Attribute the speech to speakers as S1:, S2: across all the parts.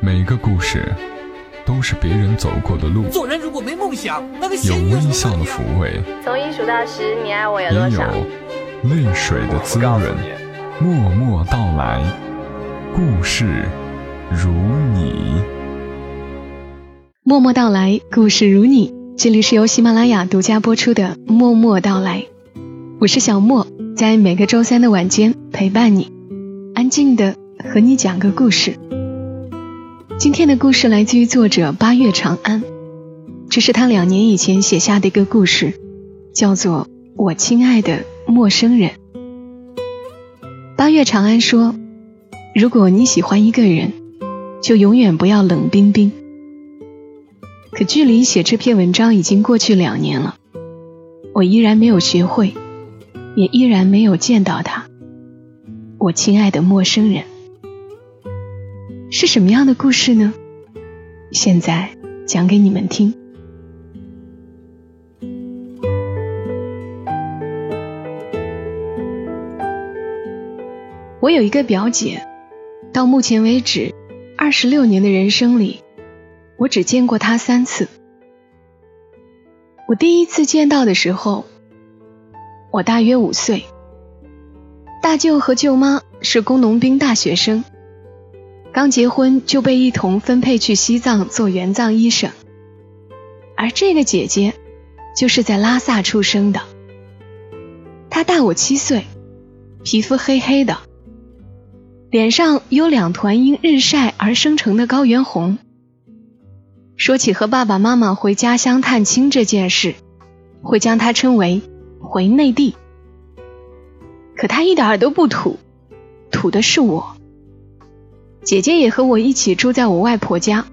S1: 每个故事都是别人走过的路，
S2: 做人如果没梦想，那个
S1: 有微笑的抚慰，
S3: 从一数到十，你爱我有
S1: 也有
S3: 多少？
S1: 泪水的滋润。默默到来，故事如你。
S4: 默默到来，故事如你。这里是由喜马拉雅独家播出的《默默到来》，我是小莫，在每个周三的晚间陪伴你，安静的和你讲个故事。今天的故事来自于作者八月长安，这是他两年以前写下的一个故事，叫做《我亲爱的陌生人》。八月长安说：“如果你喜欢一个人，就永远不要冷冰冰。”可距离写这篇文章已经过去两年了，我依然没有学会，也依然没有见到他。我亲爱的陌生人，是什么样的故事呢？现在讲给你们听。我有一个表姐，到目前为止，二十六年的人生里。我只见过她三次。我第一次见到的时候，我大约五岁。大舅和舅妈是工农兵大学生，刚结婚就被一同分配去西藏做援藏医生。而这个姐姐就是在拉萨出生的。她大我七岁，皮肤黑黑的，脸上有两团因日晒而生成的高原红。说起和爸爸妈妈回家乡探亲这件事，会将它称为回内地。可他一点儿都不土，土的是我。姐姐也和我一起住在我外婆家，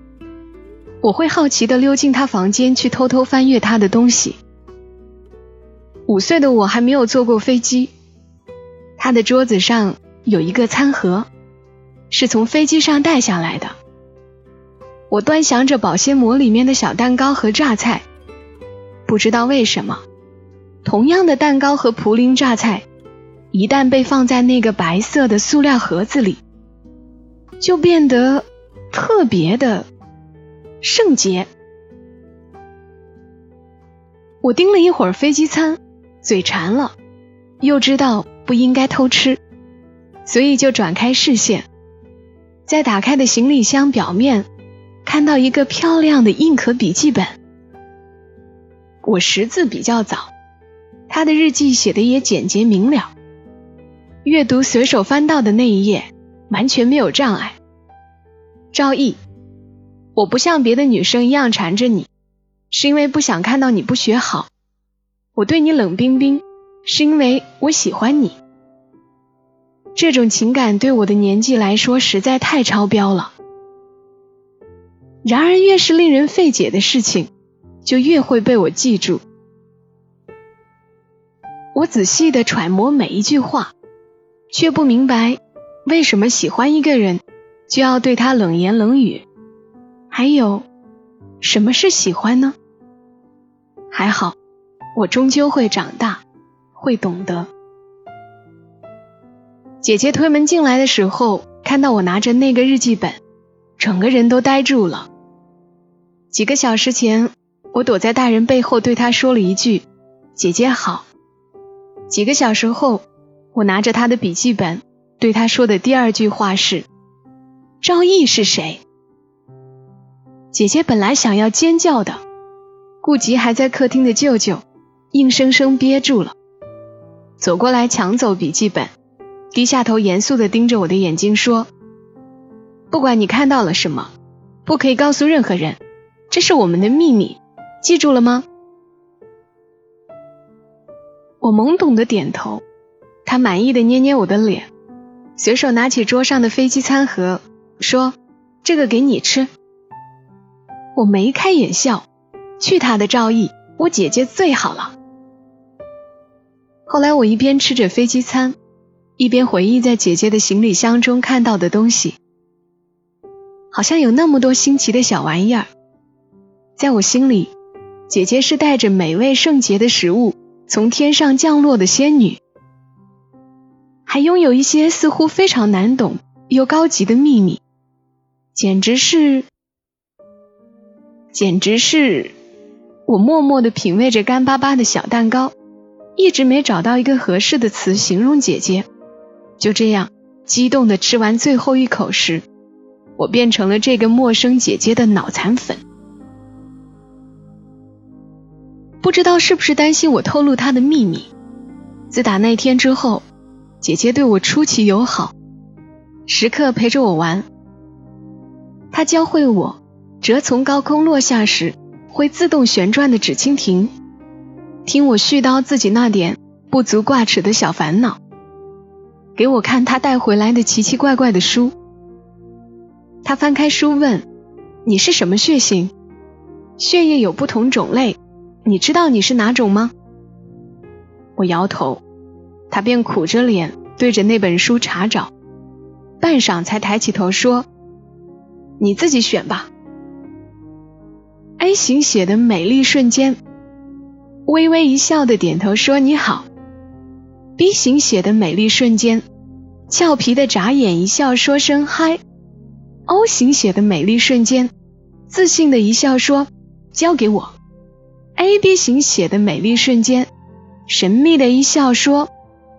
S4: 我会好奇的溜进她房间去偷偷翻阅她的东西。五岁的我还没有坐过飞机，她的桌子上有一个餐盒，是从飞机上带下来的。我端详着保鲜膜里面的小蛋糕和榨菜，不知道为什么，同样的蛋糕和涪陵榨菜，一旦被放在那个白色的塑料盒子里，就变得特别的圣洁。我盯了一会儿飞机餐，嘴馋了，又知道不应该偷吃，所以就转开视线，在打开的行李箱表面。看到一个漂亮的硬壳笔记本，我识字比较早，他的日记写的也简洁明了，阅读随手翻到的那一页完全没有障碍。赵毅，我不像别的女生一样缠着你，是因为不想看到你不学好；我对你冷冰冰，是因为我喜欢你。这种情感对我的年纪来说实在太超标了。然而，越是令人费解的事情，就越会被我记住。我仔细的揣摩每一句话，却不明白为什么喜欢一个人就要对他冷言冷语。还有，什么是喜欢呢？还好，我终究会长大，会懂得。姐姐推门进来的时候，看到我拿着那个日记本，整个人都呆住了。几个小时前，我躲在大人背后对他说了一句：“姐姐好。”几个小时后，我拿着他的笔记本对他说的第二句话是：“赵毅是谁？”姐姐本来想要尖叫的，顾及还在客厅的舅舅，硬生生憋住了，走过来抢走笔记本，低下头严肃的盯着我的眼睛说：“不管你看到了什么，不可以告诉任何人。”这是我们的秘密，记住了吗？我懵懂的点头，他满意的捏捏我的脸，随手拿起桌上的飞机餐盒，说：“这个给你吃。”我眉开眼笑，去他的赵毅，我姐姐最好了。后来我一边吃着飞机餐，一边回忆在姐姐的行李箱中看到的东西，好像有那么多新奇的小玩意儿。在我心里，姐姐是带着美味圣洁的食物从天上降落的仙女，还拥有一些似乎非常难懂又高级的秘密，简直是，简直是……我默默地品味着干巴巴的小蛋糕，一直没找到一个合适的词形容姐姐。就这样，激动地吃完最后一口时，我变成了这个陌生姐姐的脑残粉。不知道是不是担心我透露她的秘密，自打那天之后，姐姐对我出奇友好，时刻陪着我玩。她教会我，折从高空落下时会自动旋转的纸蜻蜓，听我絮叨自己那点不足挂齿的小烦恼，给我看她带回来的奇奇怪怪的书。她翻开书问：“你是什么血型？血液有不同种类。”你知道你是哪种吗？我摇头，他便苦着脸对着那本书查找，半晌才抬起头说：“你自己选吧。”A 型血的美丽瞬间，微微一笑的点头说：“你好。”B 型血的美丽瞬间，俏皮的眨眼一笑说声“嗨”。O 型血的美丽瞬间，自信的一笑说：“交给我。” A B 型血的美丽瞬间，神秘的一笑说：“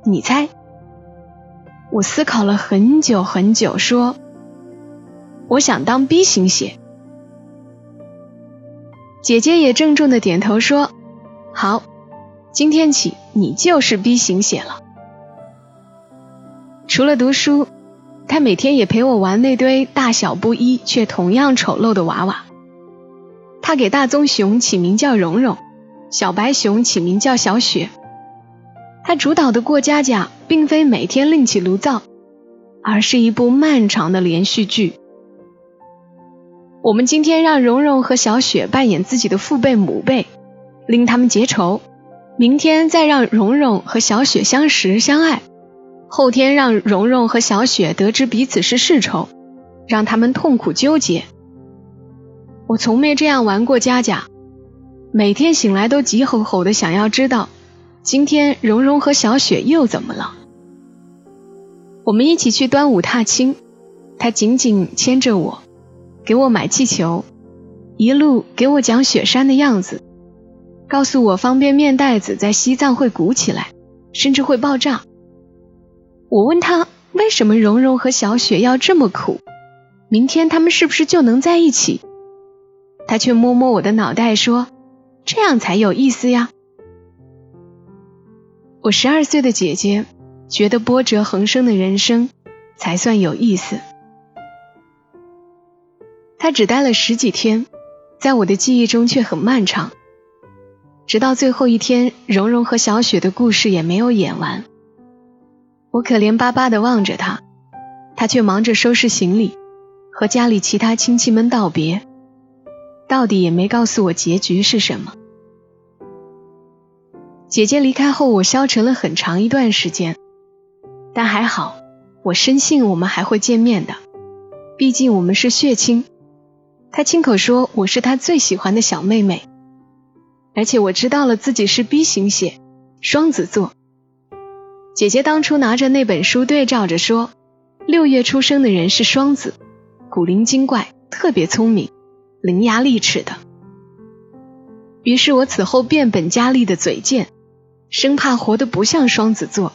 S4: 你猜。”我思考了很久很久，说：“我想当 B 型血。”姐姐也郑重的点头说：“好，今天起你就是 B 型血了。”除了读书，她每天也陪我玩那堆大小不一却同样丑陋的娃娃。他给大棕熊起名叫蓉蓉，小白熊起名叫小雪。他主导的过家家，并非每天另起炉灶，而是一部漫长的连续剧。我们今天让蓉蓉和小雪扮演自己的父辈母辈，令他们结仇；明天再让蓉蓉和小雪相识相爱；后天让蓉蓉和小雪得知彼此是世仇，让他们痛苦纠结。我从没这样玩过家家，每天醒来都急吼吼的想要知道，今天蓉蓉和小雪又怎么了。我们一起去端午踏青，他紧紧牵着我，给我买气球，一路给我讲雪山的样子，告诉我方便面袋子在西藏会鼓起来，甚至会爆炸。我问他为什么蓉蓉和小雪要这么苦，明天他们是不是就能在一起？他却摸摸我的脑袋说：“这样才有意思呀。”我十二岁的姐姐觉得波折横生的人生才算有意思。她只待了十几天，在我的记忆中却很漫长。直到最后一天，蓉蓉和小雪的故事也没有演完。我可怜巴巴地望着她，她却忙着收拾行李，和家里其他亲戚们道别。到底也没告诉我结局是什么。姐姐离开后，我消沉了很长一段时间，但还好，我深信我们还会见面的，毕竟我们是血亲。她亲口说我是她最喜欢的小妹妹，而且我知道了自己是 B 型血，双子座。姐姐当初拿着那本书对照着说，六月出生的人是双子，古灵精怪，特别聪明。伶牙俐齿的，于是我此后变本加厉的嘴贱，生怕活得不像双子座。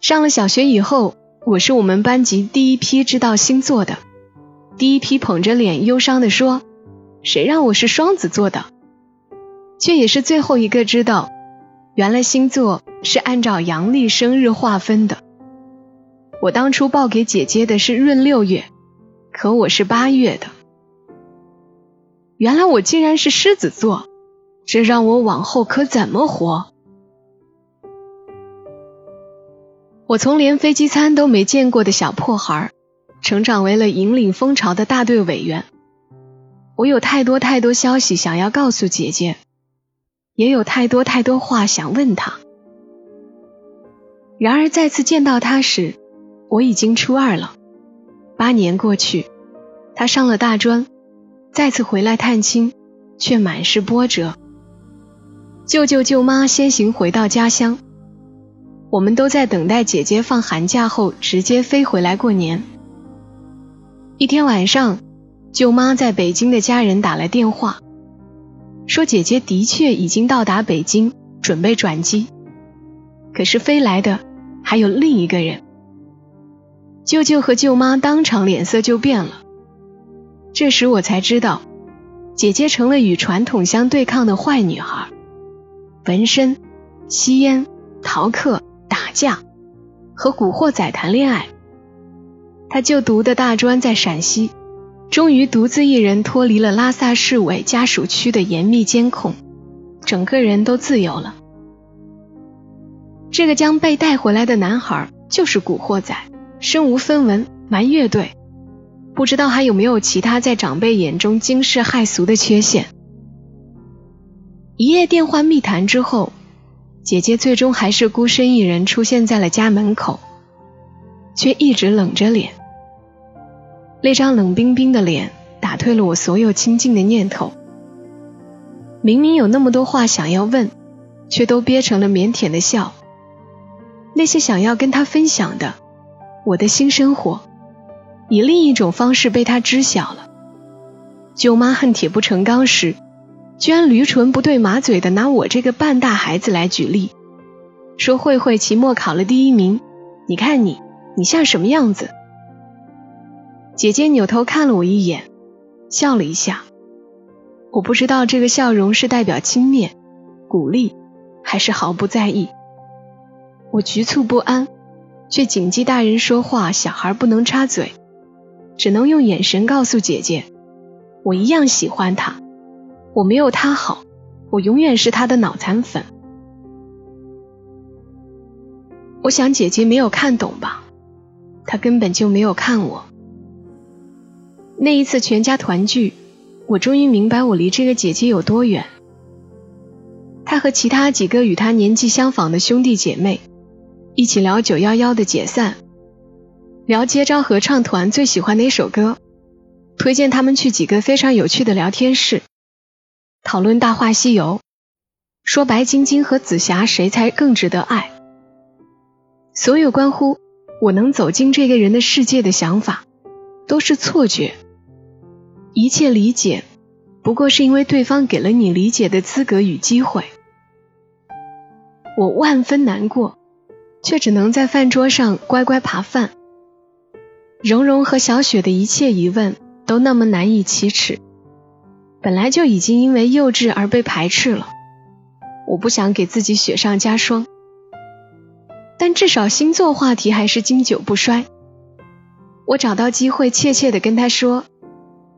S4: 上了小学以后，我是我们班级第一批知道星座的，第一批捧着脸忧伤的说：“谁让我是双子座的？”却也是最后一个知道，原来星座是按照阳历生日划分的。我当初报给姐姐的是闰六月，可我是八月的。原来我竟然是狮子座，这让我往后可怎么活？我从连飞机餐都没见过的小破孩，成长为了引领风潮的大队委员。我有太多太多消息想要告诉姐姐，也有太多太多话想问她。然而再次见到她时，我已经初二了。八年过去，她上了大专。再次回来探亲，却满是波折。舅舅舅妈先行回到家乡，我们都在等待姐姐放寒假后直接飞回来过年。一天晚上，舅妈在北京的家人打来电话，说姐姐的确已经到达北京，准备转机。可是飞来的还有另一个人。舅舅和舅妈当场脸色就变了。这时我才知道，姐姐成了与传统相对抗的坏女孩，纹身、吸烟、逃课、打架，和古惑仔谈恋爱。他就读的大专在陕西，终于独自一人脱离了拉萨市委家属区的严密监控，整个人都自由了。这个将被带回来的男孩就是古惑仔，身无分文，玩乐队。不知道还有没有其他在长辈眼中惊世骇俗的缺陷？一夜电话密谈之后，姐姐最终还是孤身一人出现在了家门口，却一直冷着脸。那张冷冰冰的脸打退了我所有亲近的念头。明明有那么多话想要问，却都憋成了腼腆的笑。那些想要跟他分享的，我的新生活。以另一种方式被他知晓了。舅妈恨铁不成钢时，居然驴唇不对马嘴的拿我这个半大孩子来举例，说慧慧期末考了第一名，你看你，你像什么样子？姐姐扭头看了我一眼，笑了一下。我不知道这个笑容是代表轻蔑、鼓励，还是毫不在意。我局促不安，却谨记大人说话，小孩不能插嘴。只能用眼神告诉姐姐，我一样喜欢他，我没有他好，我永远是他的脑残粉。我想姐姐没有看懂吧，她根本就没有看我。那一次全家团聚，我终于明白我离这个姐姐有多远。她和其他几个与她年纪相仿的兄弟姐妹一起聊九幺幺的解散。聊接招合唱团最喜欢哪首歌，推荐他们去几个非常有趣的聊天室，讨论《大话西游》，说白晶晶和紫霞谁才更值得爱。所有关乎我能走进这个人的世界的想法，都是错觉。一切理解，不过是因为对方给了你理解的资格与机会。我万分难过，却只能在饭桌上乖乖扒饭。蓉蓉和小雪的一切疑问都那么难以启齿，本来就已经因为幼稚而被排斥了，我不想给自己雪上加霜。但至少星座话题还是经久不衰。我找到机会怯怯地跟他说：“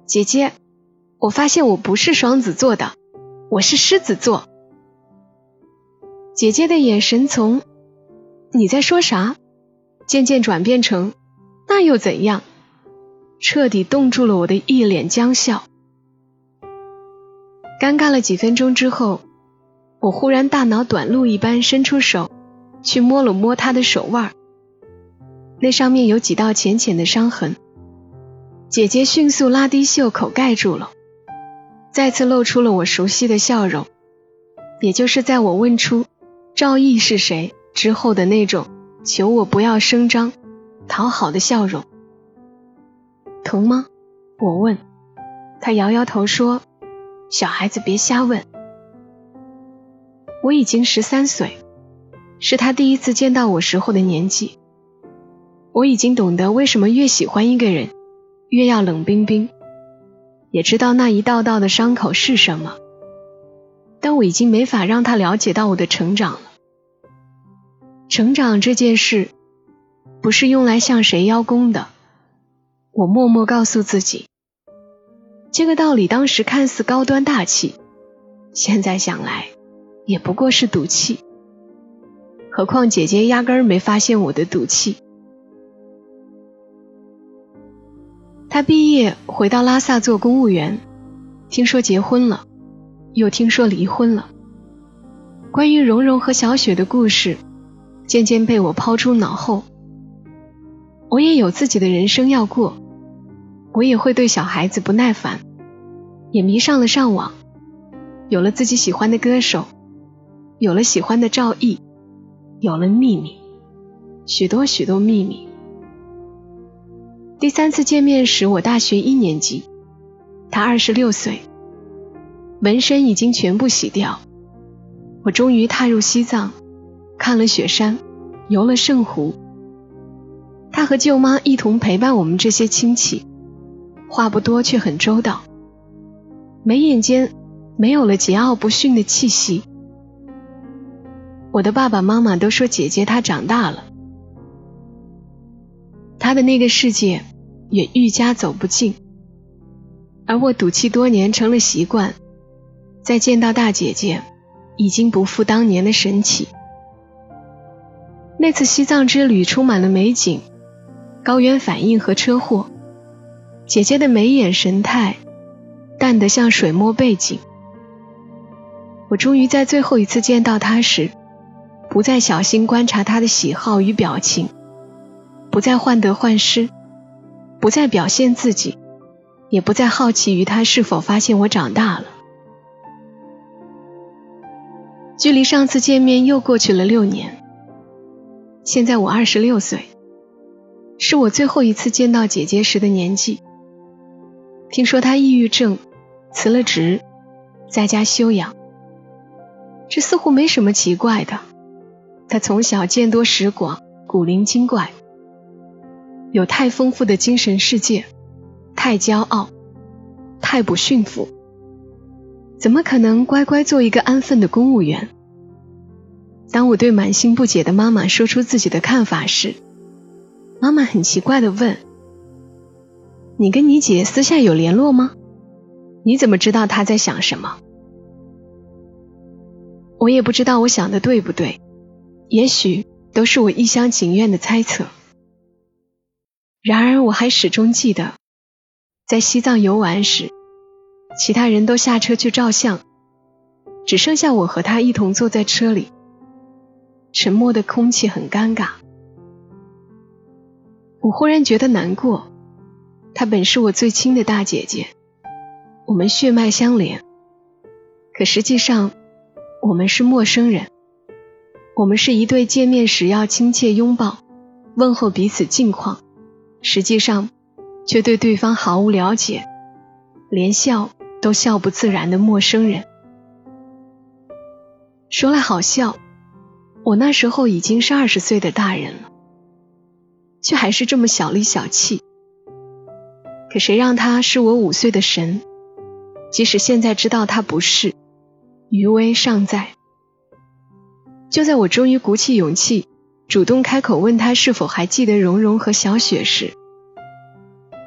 S4: 姐姐，我发现我不是双子座的，我是狮子座。”姐姐的眼神从“你在说啥”渐渐转变成。那又怎样？彻底冻住了我的一脸僵笑。尴尬了几分钟之后，我忽然大脑短路一般伸出手，去摸了摸他的手腕，那上面有几道浅浅的伤痕。姐姐迅速拉低袖口盖住了，再次露出了我熟悉的笑容，也就是在我问出赵毅是谁之后的那种求我不要声张。讨好的笑容，疼吗？我问。他摇摇头说：“小孩子别瞎问。”我已经十三岁，是他第一次见到我时候的年纪。我已经懂得为什么越喜欢一个人，越要冷冰冰，也知道那一道道的伤口是什么。但我已经没法让他了解到我的成长了。成长这件事。不是用来向谁邀功的，我默默告诉自己，这个道理当时看似高端大气，现在想来也不过是赌气。何况姐姐压根儿没发现我的赌气。她毕业回到拉萨做公务员，听说结婚了，又听说离婚了。关于蓉蓉和小雪的故事，渐渐被我抛出脑后。我也有自己的人生要过，我也会对小孩子不耐烦，也迷上了上网，有了自己喜欢的歌手，有了喜欢的赵毅，有了秘密，许多许多秘密。第三次见面时，我大学一年级，他二十六岁，纹身已经全部洗掉。我终于踏入西藏，看了雪山，游了圣湖。他和舅妈一同陪伴我们这些亲戚，话不多却很周到，眉眼间没有了桀骜不驯的气息。我的爸爸妈妈都说姐姐她长大了，她的那个世界。也愈加走不进，而我赌气多年成了习惯，再见到大姐姐，已经不复当年的神奇。那次西藏之旅充满了美景、高原反应和车祸，姐姐的眉眼神态淡得像水墨背景。我终于在最后一次见到她时，不再小心观察她的喜好与表情，不再患得患失。不再表现自己，也不再好奇于他是否发现我长大了。距离上次见面又过去了六年，现在我二十六岁，是我最后一次见到姐姐时的年纪。听说他抑郁症，辞了职，在家休养。这似乎没什么奇怪的，他从小见多识广，古灵精怪。有太丰富的精神世界，太骄傲，太不驯服，怎么可能乖乖做一个安分的公务员？当我对满心不解的妈妈说出自己的看法时，妈妈很奇怪的问：“你跟你姐私下有联络吗？你怎么知道她在想什么？”我也不知道我想的对不对，也许都是我一厢情愿的猜测。然而，我还始终记得，在西藏游玩时，其他人都下车去照相，只剩下我和他一同坐在车里。沉默的空气很尴尬。我忽然觉得难过。她本是我最亲的大姐姐，我们血脉相连，可实际上，我们是陌生人。我们是一对见面时要亲切拥抱，问候彼此近况。实际上，却对对方毫无了解，连笑都笑不自然的陌生人。说来好笑，我那时候已经是二十岁的大人了，却还是这么小里小气。可谁让他是我五岁的神？即使现在知道他不是，余威尚在。就在我终于鼓起勇气。主动开口问他是否还记得蓉蓉和小雪时，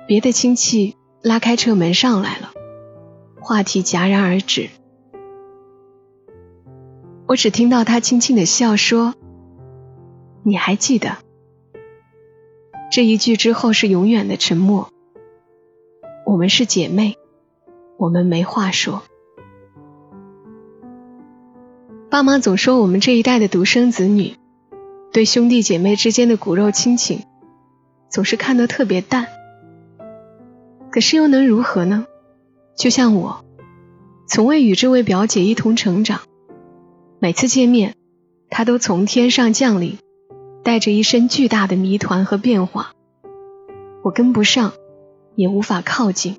S4: 别的亲戚拉开车门上来了，话题戛然而止。我只听到他轻轻的笑说：“你还记得？”这一句之后是永远的沉默。我们是姐妹，我们没话说。爸妈总说我们这一代的独生子女。对兄弟姐妹之间的骨肉亲情，总是看得特别淡。可是又能如何呢？就像我，从未与这位表姐一同成长，每次见面，她都从天上降临，带着一身巨大的谜团和变化，我跟不上，也无法靠近。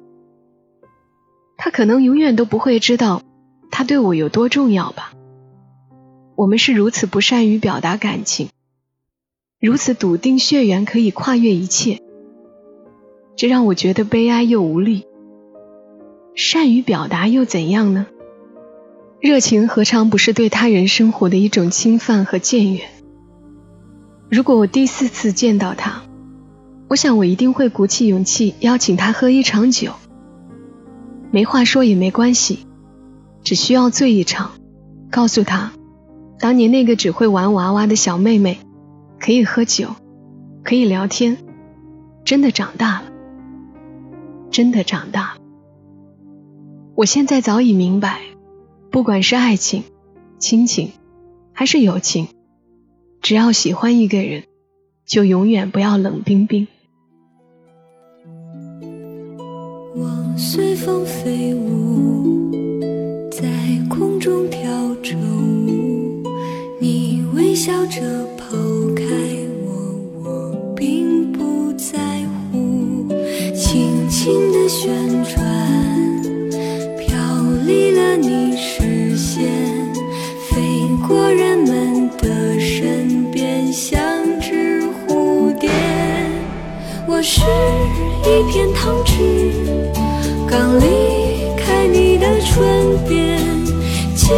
S4: 他可能永远都不会知道，他对我有多重要吧。我们是如此不善于表达感情。如此笃定，血缘可以跨越一切，这让我觉得悲哀又无力。善于表达又怎样呢？热情何尝不是对他人生活的一种侵犯和僭越？如果我第四次见到他，我想我一定会鼓起勇气邀请他喝一场酒。没话说也没关系，只需要醉一场，告诉他，当年那个只会玩娃娃的小妹妹。可以喝酒，可以聊天，真的长大了，真的长大了。我现在早已明白，不管是爱情、亲情，还是友情，只要喜欢一个人，就永远不要冷冰冰。
S5: 随风飞舞，在空中跳着舞。你微笑着抛开我，我并不在乎。轻轻地旋转，飘离了你视线，飞过人们的身边，像只蝴蝶。我是一片糖纸。刚离开你的唇边，寂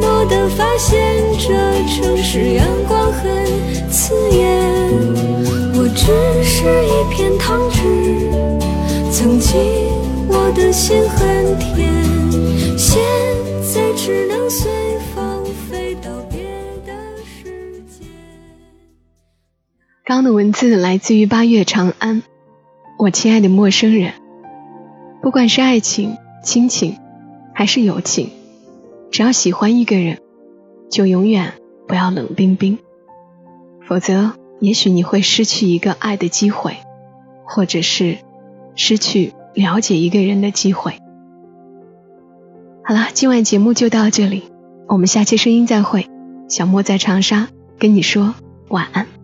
S5: 寞的发现这城市阳光很刺眼。我只是一片糖纸，曾经我的心很甜，现在只能随风飞到别的世界。
S4: 刚的文字来自于八月长安。我亲爱的陌生人，不管是爱情、亲情，还是友情，只要喜欢一个人，就永远不要冷冰冰，否则，也许你会失去一个爱的机会，或者是失去了解一个人的机会。好了，今晚节目就到这里，我们下期声音再会。小莫在长沙跟你说晚安。